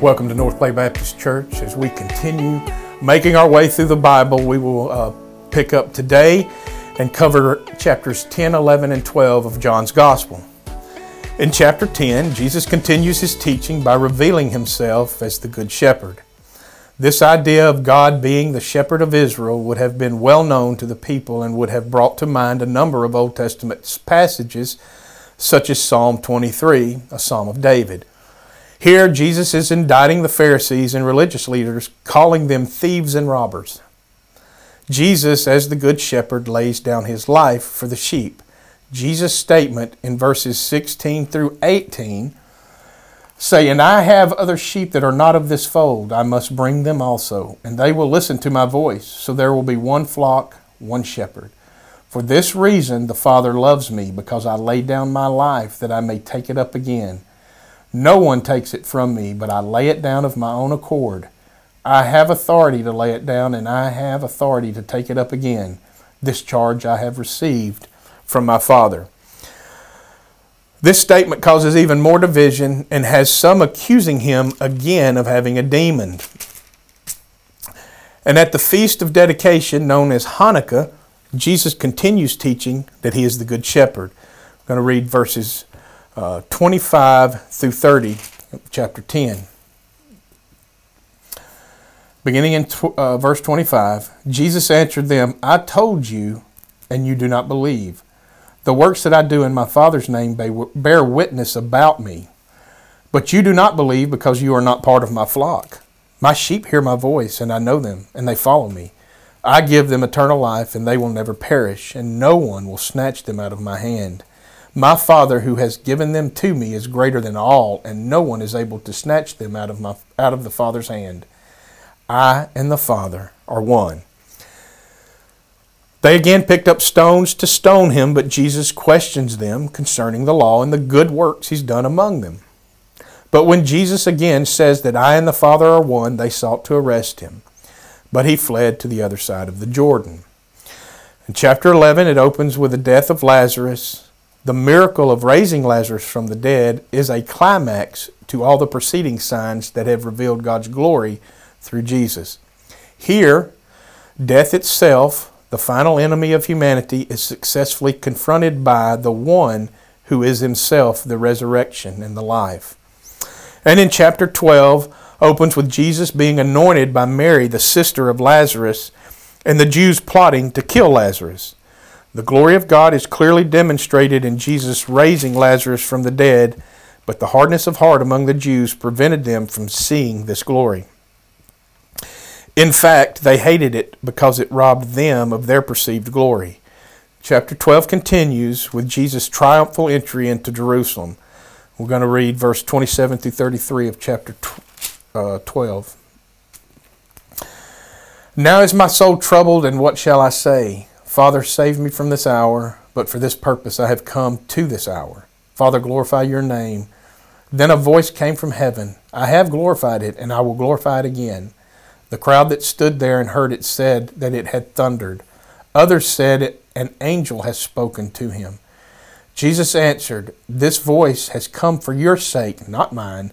Welcome to North Platte Baptist Church. As we continue making our way through the Bible, we will uh, pick up today and cover chapters 10, 11, and 12 of John's Gospel. In chapter 10, Jesus continues his teaching by revealing himself as the Good Shepherd. This idea of God being the shepherd of Israel would have been well known to the people and would have brought to mind a number of Old Testament passages, such as Psalm 23, a psalm of David. Here, Jesus is indicting the Pharisees and religious leaders, calling them thieves and robbers. Jesus, as the Good Shepherd, lays down his life for the sheep. Jesus' statement in verses 16 through 18 say, And I have other sheep that are not of this fold. I must bring them also, and they will listen to my voice. So there will be one flock, one shepherd. For this reason the Father loves me, because I lay down my life that I may take it up again. No one takes it from me, but I lay it down of my own accord. I have authority to lay it down, and I have authority to take it up again. This charge I have received from my Father. This statement causes even more division and has some accusing him again of having a demon. And at the feast of dedication, known as Hanukkah, Jesus continues teaching that he is the Good Shepherd. I'm going to read verses uh, 25 through 30, chapter 10. Beginning in tw- uh, verse 25, Jesus answered them, I told you, and you do not believe. The works that I do in my Father's name bear witness about me. But you do not believe because you are not part of my flock. My sheep hear my voice, and I know them, and they follow me. I give them eternal life, and they will never perish, and no one will snatch them out of my hand. My Father who has given them to me is greater than all, and no one is able to snatch them out of, my, out of the Father's hand. I and the Father are one. They again picked up stones to stone him, but Jesus questions them concerning the law and the good works he's done among them. But when Jesus again says that I and the Father are one, they sought to arrest him. But he fled to the other side of the Jordan. In chapter 11, it opens with the death of Lazarus. The miracle of raising Lazarus from the dead is a climax to all the preceding signs that have revealed God's glory through Jesus. Here, death itself the final enemy of humanity is successfully confronted by the one who is himself the resurrection and the life. And in chapter 12 opens with Jesus being anointed by Mary, the sister of Lazarus, and the Jews plotting to kill Lazarus. The glory of God is clearly demonstrated in Jesus raising Lazarus from the dead, but the hardness of heart among the Jews prevented them from seeing this glory. In fact, they hated it because it robbed them of their perceived glory. Chapter 12 continues with Jesus' triumphal entry into Jerusalem. We're going to read verse 27 through 33 of chapter uh, 12. Now is my soul troubled, and what shall I say? Father, save me from this hour, but for this purpose I have come to this hour. Father, glorify your name. Then a voice came from heaven I have glorified it, and I will glorify it again. The crowd that stood there and heard it said that it had thundered. Others said, An angel has spoken to him. Jesus answered, This voice has come for your sake, not mine.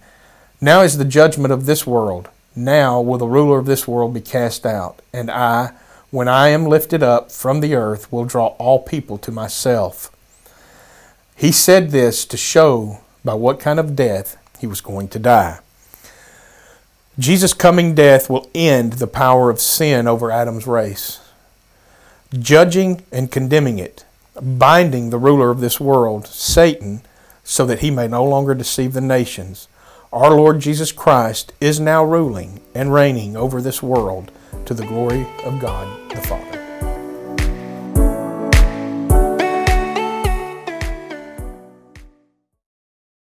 Now is the judgment of this world. Now will the ruler of this world be cast out. And I, when I am lifted up from the earth, will draw all people to myself. He said this to show by what kind of death he was going to die. Jesus' coming death will end the power of sin over Adam's race, judging and condemning it, binding the ruler of this world, Satan, so that he may no longer deceive the nations. Our Lord Jesus Christ is now ruling and reigning over this world to the glory of God the Father.